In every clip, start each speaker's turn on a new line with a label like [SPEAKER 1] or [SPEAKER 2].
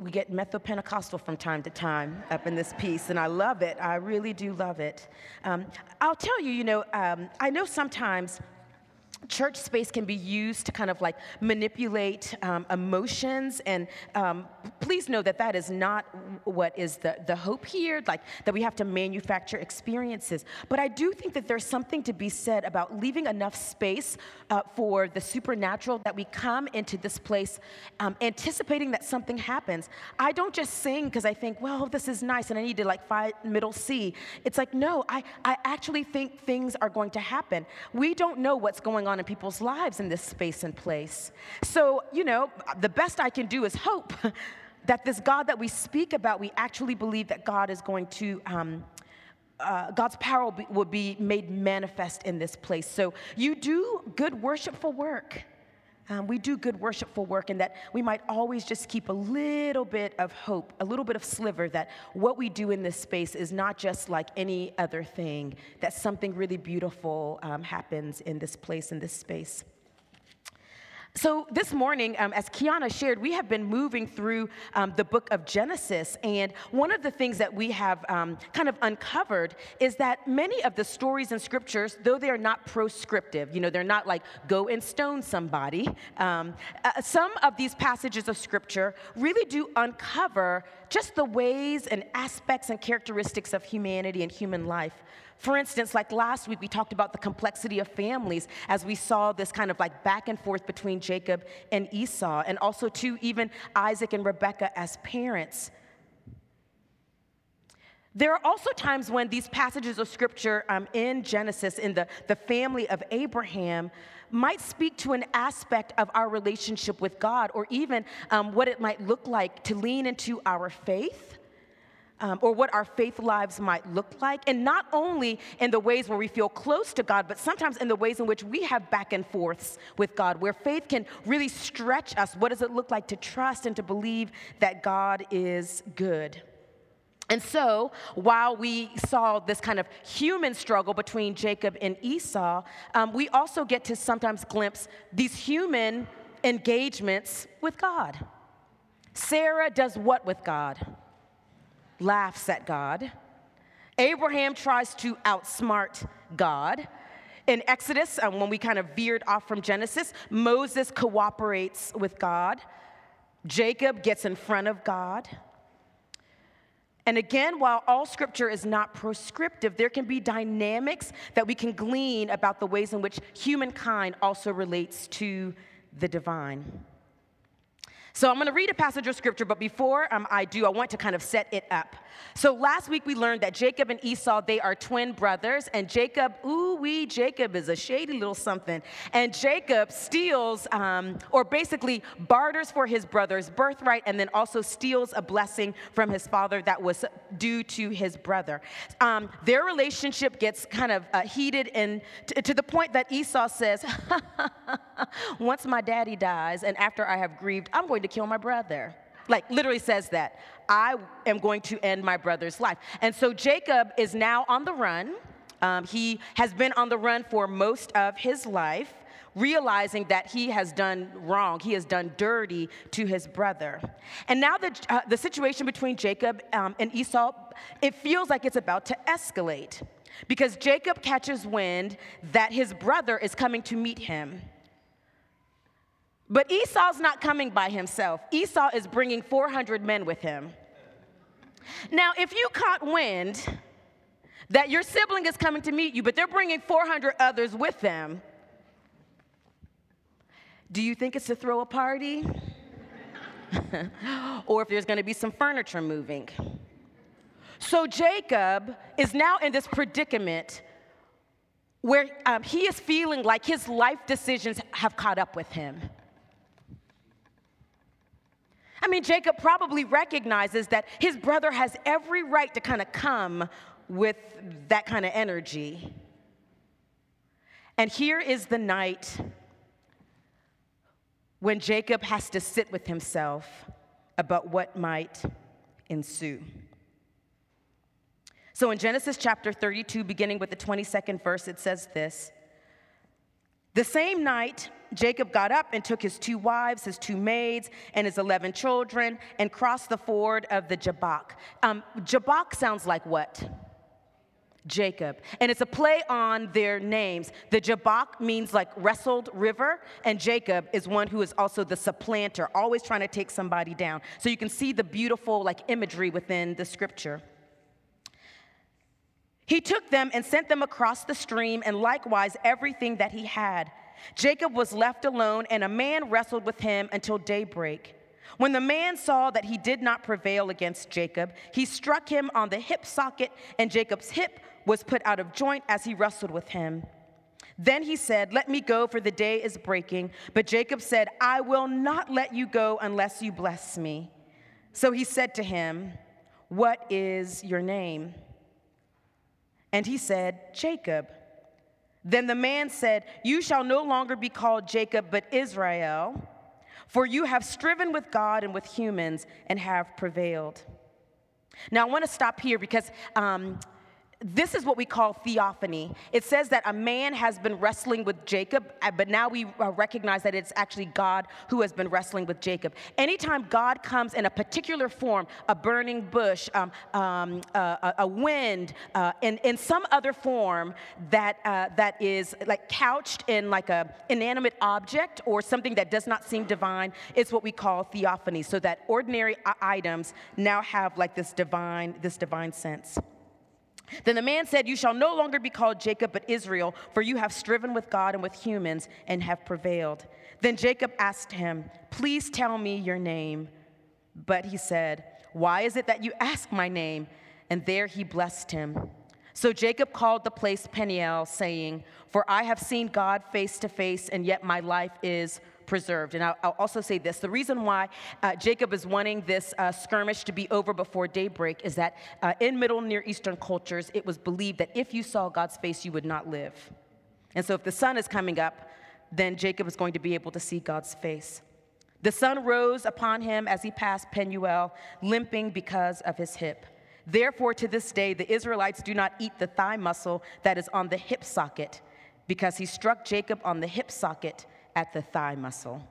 [SPEAKER 1] we get Metho Pentecostal from time to time up in this piece, and I love it. I really do love it. Um, I'll tell you, you know, um, I know sometimes church space can be used to kind of like manipulate um, emotions and um, please know that that is not what is the, the hope here like that we have to manufacture experiences. But i do think that there's something to be said about leaving enough space uh, for the supernatural that we come into this place um, anticipating that something happens. I don't just sing because i think well this is nice and i need to like find middle c. It's like no I, I actually think things are going to happen. We don't know what's going on on in people's lives in this space and place. So, you know, the best I can do is hope that this God that we speak about, we actually believe that God is going to. Um, uh, God's power will be, will be made manifest in this place. So, you do good worshipful work. Um, we do good worshipful work, and that we might always just keep a little bit of hope, a little bit of sliver that what we do in this space is not just like any other thing, that something really beautiful um, happens in this place, in this space. So, this morning, um, as Kiana shared, we have been moving through um, the book of Genesis. And one of the things that we have um, kind of uncovered is that many of the stories in scriptures, though they are not proscriptive, you know, they're not like go and stone somebody, um, uh, some of these passages of scripture really do uncover just the ways and aspects and characteristics of humanity and human life for instance, like last week, we talked about the complexity of families as we saw this kind of like back and forth between Jacob and Esau, and also, too, even Isaac and Rebekah as parents. There are also times when these passages of scripture um, in Genesis, in the, the family of Abraham, might speak to an aspect of our relationship with God, or even um, what it might look like to lean into our faith um, or what our faith lives might look like. And not only in the ways where we feel close to God, but sometimes in the ways in which we have back and forths with God, where faith can really stretch us. What does it look like to trust and to believe that God is good? And so, while we saw this kind of human struggle between Jacob and Esau, um, we also get to sometimes glimpse these human engagements with God. Sarah does what with God? Laughs at God. Abraham tries to outsmart God. In Exodus, um, when we kind of veered off from Genesis, Moses cooperates with God. Jacob gets in front of God. And again, while all scripture is not proscriptive, there can be dynamics that we can glean about the ways in which humankind also relates to the divine. So I'm going to read a passage of scripture, but before um, I do, I want to kind of set it up. So last week we learned that Jacob and Esau, they are twin brothers, and Jacob, ooh wee, Jacob is a shady little something. And Jacob steals, um, or basically barters for his brother's birthright, and then also steals a blessing from his father that was due to his brother. Um, their relationship gets kind of uh, heated, and t- to the point that Esau says, Once my daddy dies, and after I have grieved, I'm going to kill my brother. Like, literally says that. I am going to end my brother's life. And so Jacob is now on the run. Um, he has been on the run for most of his life, realizing that he has done wrong. He has done dirty to his brother. And now the, uh, the situation between Jacob um, and Esau, it feels like it's about to escalate because Jacob catches wind that his brother is coming to meet him. But Esau's not coming by himself. Esau is bringing 400 men with him. Now, if you caught wind that your sibling is coming to meet you, but they're bringing 400 others with them, do you think it's to throw a party? or if there's going to be some furniture moving? So Jacob is now in this predicament where um, he is feeling like his life decisions have caught up with him. I mean, Jacob probably recognizes that his brother has every right to kind of come with that kind of energy. And here is the night when Jacob has to sit with himself about what might ensue. So in Genesis chapter 32, beginning with the 22nd verse, it says this The same night Jacob got up and took his two wives, his two maids, and his 11 children and crossed the ford of the Jabbok. Um, Jabbok sounds like what? Jacob. And it's a play on their names. The Jabbok means like wrestled river, and Jacob is one who is also the supplanter, always trying to take somebody down. So you can see the beautiful like imagery within the scripture. He took them and sent them across the stream, and likewise everything that he had. Jacob was left alone, and a man wrestled with him until daybreak. When the man saw that he did not prevail against Jacob, he struck him on the hip socket, and Jacob's hip was put out of joint as he wrestled with him. Then he said, Let me go, for the day is breaking. But Jacob said, I will not let you go unless you bless me. So he said to him, What is your name? And he said, Jacob. Then the man said, You shall no longer be called Jacob, but Israel, for you have striven with God and with humans and have prevailed. Now, I want to stop here because um, this is what we call theophany. It says that a man has been wrestling with Jacob, uh, but now we uh, recognize that it's actually God who has been wrestling with Jacob. Anytime God comes in a particular form, a burning bush, um, um, uh, a wind, uh, in, in some other form that, uh, that is like couched in like a inanimate object or something that does not seem divine, it's what we call theophany. So that ordinary items now have like this divine, this divine sense. Then the man said, You shall no longer be called Jacob, but Israel, for you have striven with God and with humans and have prevailed. Then Jacob asked him, Please tell me your name. But he said, Why is it that you ask my name? And there he blessed him. So Jacob called the place Peniel, saying, For I have seen God face to face, and yet my life is preserved. And I'll, I'll also say this the reason why uh, Jacob is wanting this uh, skirmish to be over before daybreak is that uh, in Middle Near Eastern cultures, it was believed that if you saw God's face, you would not live. And so if the sun is coming up, then Jacob is going to be able to see God's face. The sun rose upon him as he passed Penuel, limping because of his hip. Therefore, to this day, the Israelites do not eat the thigh muscle that is on the hip socket, because he struck Jacob on the hip socket at the thigh muscle.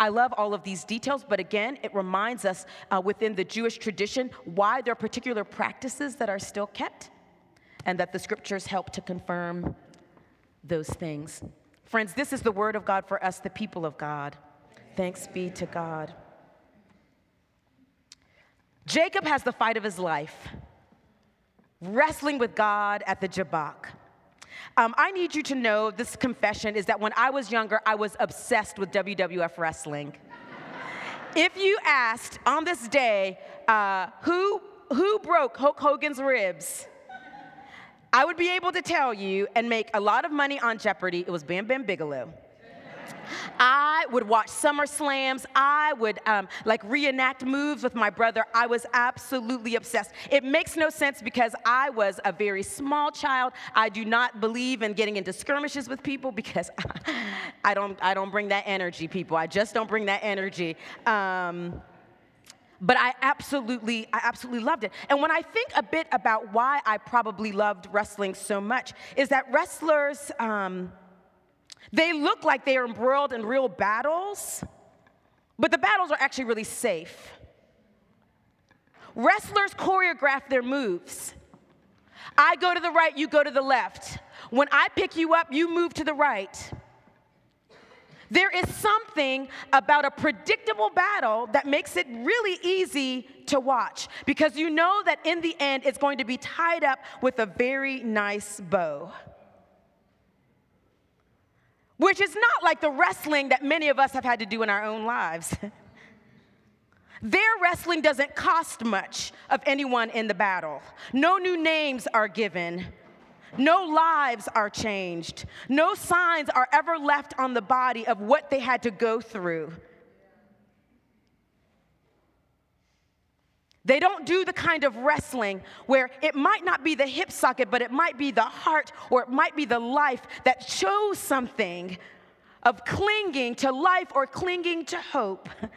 [SPEAKER 1] I love all of these details, but again, it reminds us uh, within the Jewish tradition why there are particular practices that are still kept, and that the scriptures help to confirm those things. Friends, this is the word of God for us, the people of God. Thanks be to God. Jacob has the fight of his life, wrestling with God at the Jabbok. Um, I need you to know this confession is that when I was younger, I was obsessed with WWF wrestling. if you asked on this day, uh, who, who broke Hulk Hogan's ribs? I would be able to tell you and make a lot of money on Jeopardy. It was Bam Bam Bigelow. I would watch Summer Slams. I would um, like reenact moves with my brother. I was absolutely obsessed. It makes no sense because I was a very small child. I do not believe in getting into skirmishes with people because I don't, I don't bring that energy, people. I just don't bring that energy. Um, but I absolutely, I absolutely loved it. And when I think a bit about why I probably loved wrestling so much, is that wrestlers, um, they look like they are embroiled in real battles, but the battles are actually really safe. Wrestlers choreograph their moves. I go to the right, you go to the left. When I pick you up, you move to the right. There is something about a predictable battle that makes it really easy to watch because you know that in the end it's going to be tied up with a very nice bow which is not like the wrestling that many of us have had to do in our own lives. Their wrestling doesn't cost much of anyone in the battle. No new names are given. No lives are changed. No signs are ever left on the body of what they had to go through. They don't do the kind of wrestling where it might not be the hip socket, but it might be the heart or it might be the life that shows something of clinging to life or clinging to hope.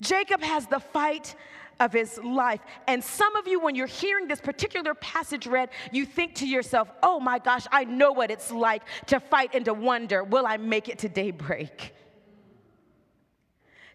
[SPEAKER 1] Jacob has the fight of his life. And some of you, when you're hearing this particular passage read, you think to yourself, oh my gosh, I know what it's like to fight and to wonder, will I make it to daybreak?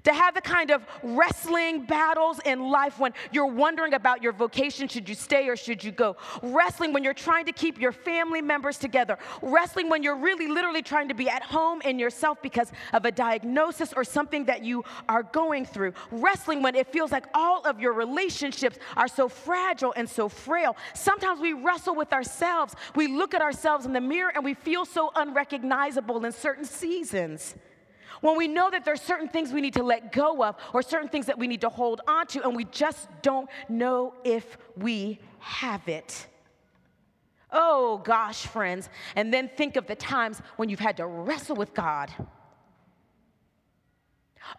[SPEAKER 1] To have the kind of wrestling battles in life when you're wondering about your vocation should you stay or should you go? Wrestling when you're trying to keep your family members together. Wrestling when you're really literally trying to be at home in yourself because of a diagnosis or something that you are going through. Wrestling when it feels like all of your relationships are so fragile and so frail. Sometimes we wrestle with ourselves. We look at ourselves in the mirror and we feel so unrecognizable in certain seasons. When we know that there's certain things we need to let go of or certain things that we need to hold on to, and we just don't know if we have it. Oh gosh, friends. And then think of the times when you've had to wrestle with God.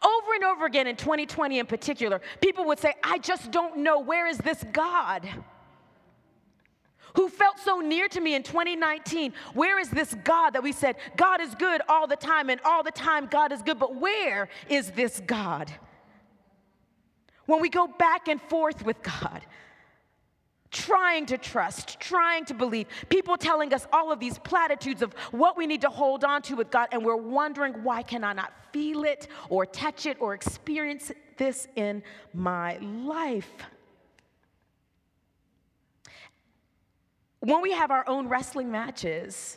[SPEAKER 1] Over and over again in 2020 in particular, people would say, I just don't know. Where is this God? Who felt so near to me in 2019. Where is this God that we said, God is good all the time, and all the time God is good, but where is this God? When we go back and forth with God, trying to trust, trying to believe, people telling us all of these platitudes of what we need to hold on to with God, and we're wondering, why can I not feel it or touch it or experience this in my life? When we have our own wrestling matches,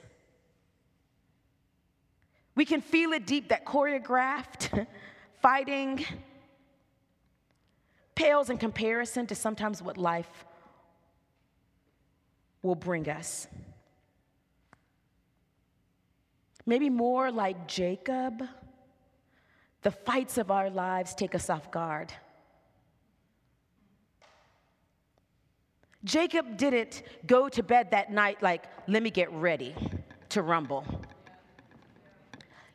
[SPEAKER 1] we can feel it deep that choreographed fighting pales in comparison to sometimes what life will bring us. Maybe more like Jacob, the fights of our lives take us off guard. Jacob didn't go to bed that night like, let me get ready to rumble.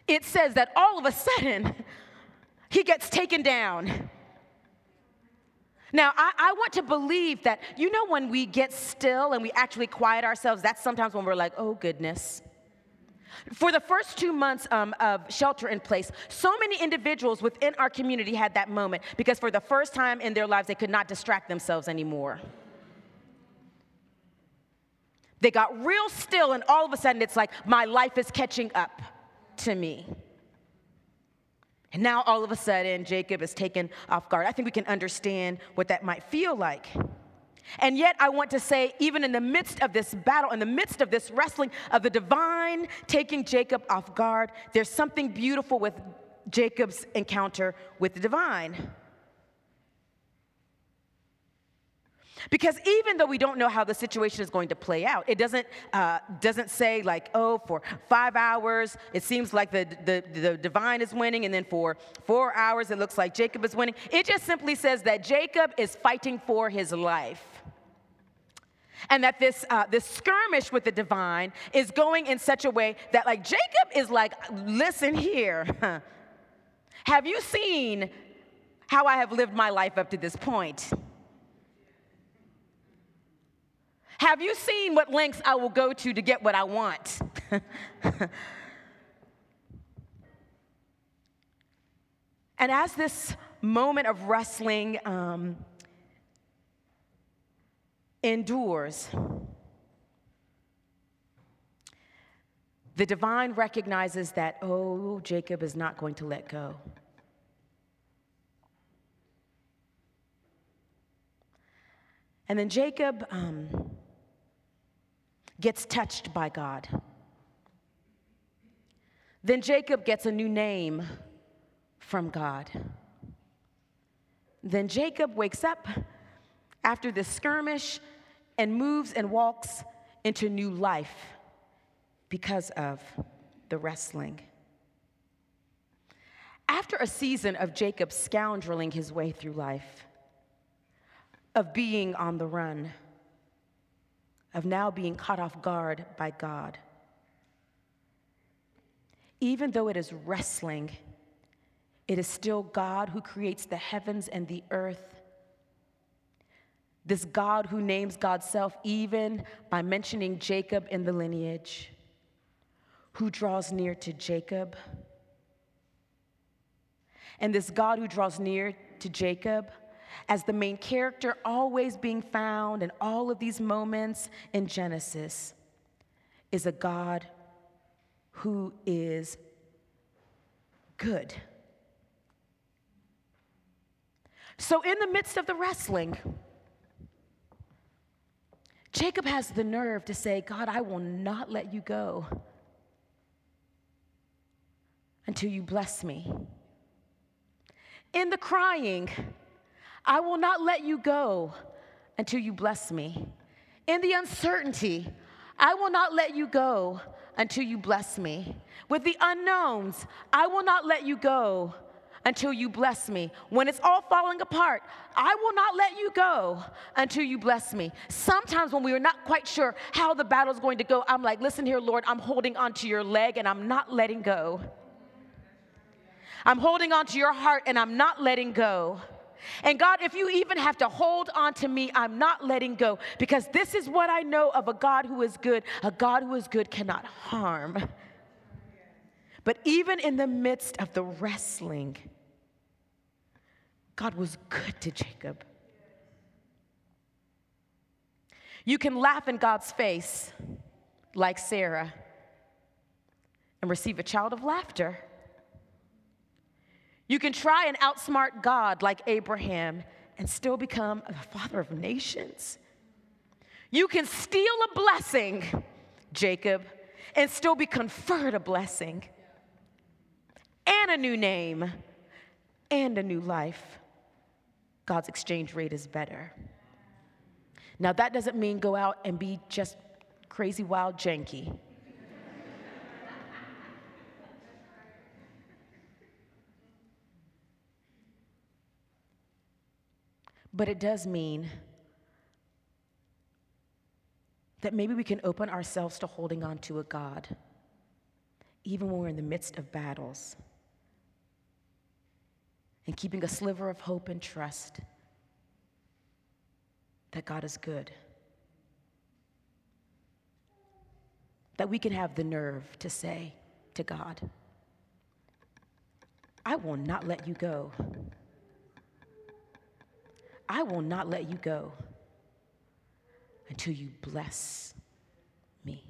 [SPEAKER 1] It says that all of a sudden, he gets taken down. Now, I, I, want to believe that, you know, when we get still and we actually quiet ourselves, that's sometimes when we're like, oh goodness. For the first two months um, of shelter in place, so many individuals within our community had that moment because for the first time in their lives, they could not distract themselves anymore. They got real still, and all of a sudden it's like, my life is catching up to me. And now all of a sudden, Jacob is taken off guard. I think we can understand what that might feel like. And yet, I want to say, even in the midst of this battle, in the midst of this wrestling of the divine taking Jacob off guard, there's something beautiful with Jacob's encounter with the divine. Because even though we don't know how the situation is going to play out, it doesn't, uh, doesn't say, like, oh, for five hours, it seems like the, the, the divine is winning, and then for four hours, it looks like Jacob is winning. It just simply says that Jacob is fighting for his life. And that this, uh, this skirmish with the divine is going in such a way that, like, Jacob is like, listen here. have you seen how I have lived my life up to this point? Have you seen what lengths I will go to to get what I want? and as this moment of wrestling um, endures, the divine recognizes that, oh, Jacob is not going to let go. And then Jacob um, gets touched by God. Then Jacob gets a new name from God. Then Jacob wakes up after this skirmish and moves and walks into new life because of the wrestling. After a season of Jacob scoundreling his way through life, of being on the run, of now being caught off guard by God. Even though it is wrestling, it is still God who creates the heavens and the earth. This God who names God's self even by mentioning Jacob in the lineage, who draws near to Jacob. And this God who draws near to Jacob as the main character, always being found in all of these moments in Genesis, is a God who is good. So, in the midst of the wrestling, Jacob has the nerve to say, God, I will not let you go until you bless me. In the crying, I will not let you go until you bless me. In the uncertainty, I will not let you go until you bless me. With the unknowns, I will not let you go until you bless me. When it's all falling apart, I will not let you go until you bless me. Sometimes when we are not quite sure how the battle's going to go, I'm like, listen here, Lord, I'm holding onto your leg and I'm not letting go. I'm holding onto your heart and I'm not letting go. And God, if you even have to hold on to me, I'm not letting go because this is what I know of a God who is good. A God who is good cannot harm. But even in the midst of the wrestling, God was good to Jacob. You can laugh in God's face like Sarah and receive a child of laughter. You can try and outsmart God like Abraham and still become the father of nations. You can steal a blessing, Jacob, and still be conferred a blessing and a new name and a new life. God's exchange rate is better. Now, that doesn't mean go out and be just crazy, wild, janky. But it does mean that maybe we can open ourselves to holding on to a God, even when we're in the midst of battles and keeping a sliver of hope and trust that God is good. That we can have the nerve to say to God, I will not let you go. I will not let you go until you bless me.